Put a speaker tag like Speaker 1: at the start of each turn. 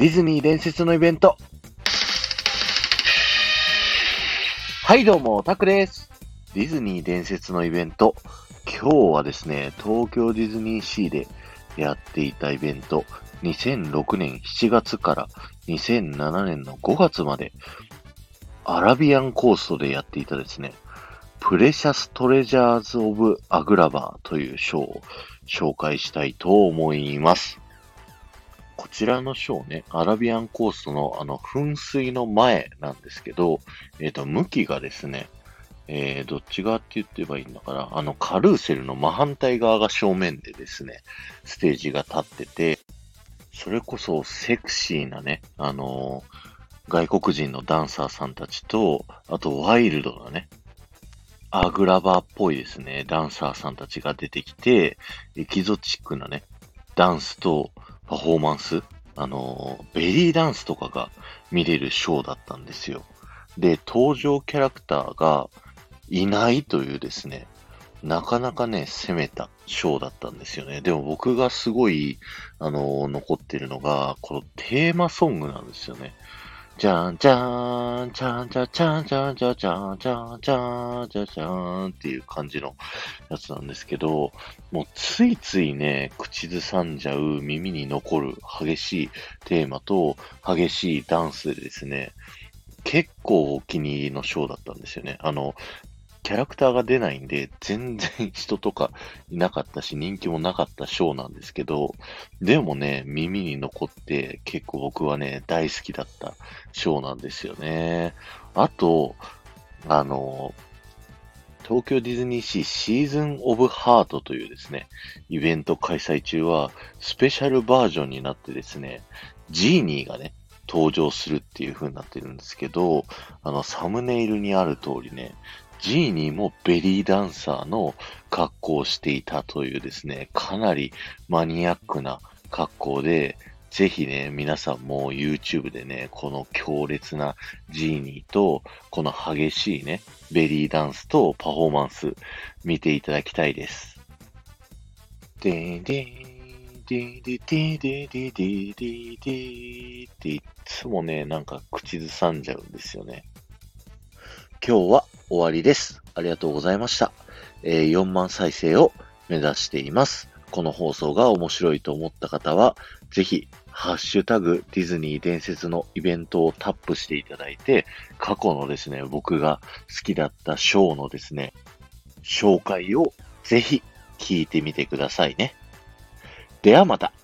Speaker 1: ディズニー伝説のイベント。はい、どうも、タクです。ディズニー伝説のイベント。今日はですね、東京ディズニーシーでやっていたイベント、2006年7月から2007年の5月まで、アラビアンコーストでやっていたですね、プレシャストレジャーズ・オブ・アグラバーというショーを紹介したいと思います。こちらのショーね、アラビアンコーストのあの噴水の前なんですけど、えっ、と、向きがですね、えー、どっち側って言ってばいいんだから、あの、カルーセルの真反対側が正面でですね、ステージが立ってて、それこそセクシーなね、あのー外国人のダンサーさんたちと、あとワイルドなね、アグラバーっぽいですね、ダンサーさんたちが出てきて、エキゾチックなね、ダンスとパフォーマンス、あのベリーダンスとかが見れるショーだったんですよ。で、登場キャラクターがいないというですね、なかなかね、攻めたショーだったんですよね。でも僕がすごい、あの残ってるのが、このテーマソングなんですよね。じゃんじゃーん、ちゃんちゃんちゃんちゃんちゃんちゃんちゃんちゃんちゃんちゃんっていう感じのやつなんですけど、もうついついね、口ずさんじゃう耳に残る激しいテーマと激しいダンスでですね、結構お気に入りのショーだったんですよね。あの、キャラクターが出ないんで、全然 人とかいなかったし、人気もなかったショーなんですけど、でもね、耳に残って結構僕はね、大好きだったショーなんですよね。あと、あの、東京ディズニーシーシーズンオブハートというですね、イベント開催中は、スペシャルバージョンになってですね、ジーニーがね、登場するっていう風になってるんですけど、あの、サムネイルにある通りね、ジーニーもベリーダンサーの格好をしていたというですね、かなりマニアックな格好で、ぜひね、皆さんも YouTube でね、この強烈なジーニーと、この激しいね、ベリーダンスとパフォーマンス、見ていただきたいです。でーでーでーでーでーでーでーでーでーでーっていつもね、なんか口ずさんじゃうんですよね。今日は終わりです。ありがとうございました。えー4万再生を目指しています。この放送が面白いと思った方は、ぜひ、ハッシュタグディズニー伝説のイベントをタップしていただいて、過去のですね、僕が好きだったショーのですね、紹介をぜひ聞いてみてくださいね。ではまた。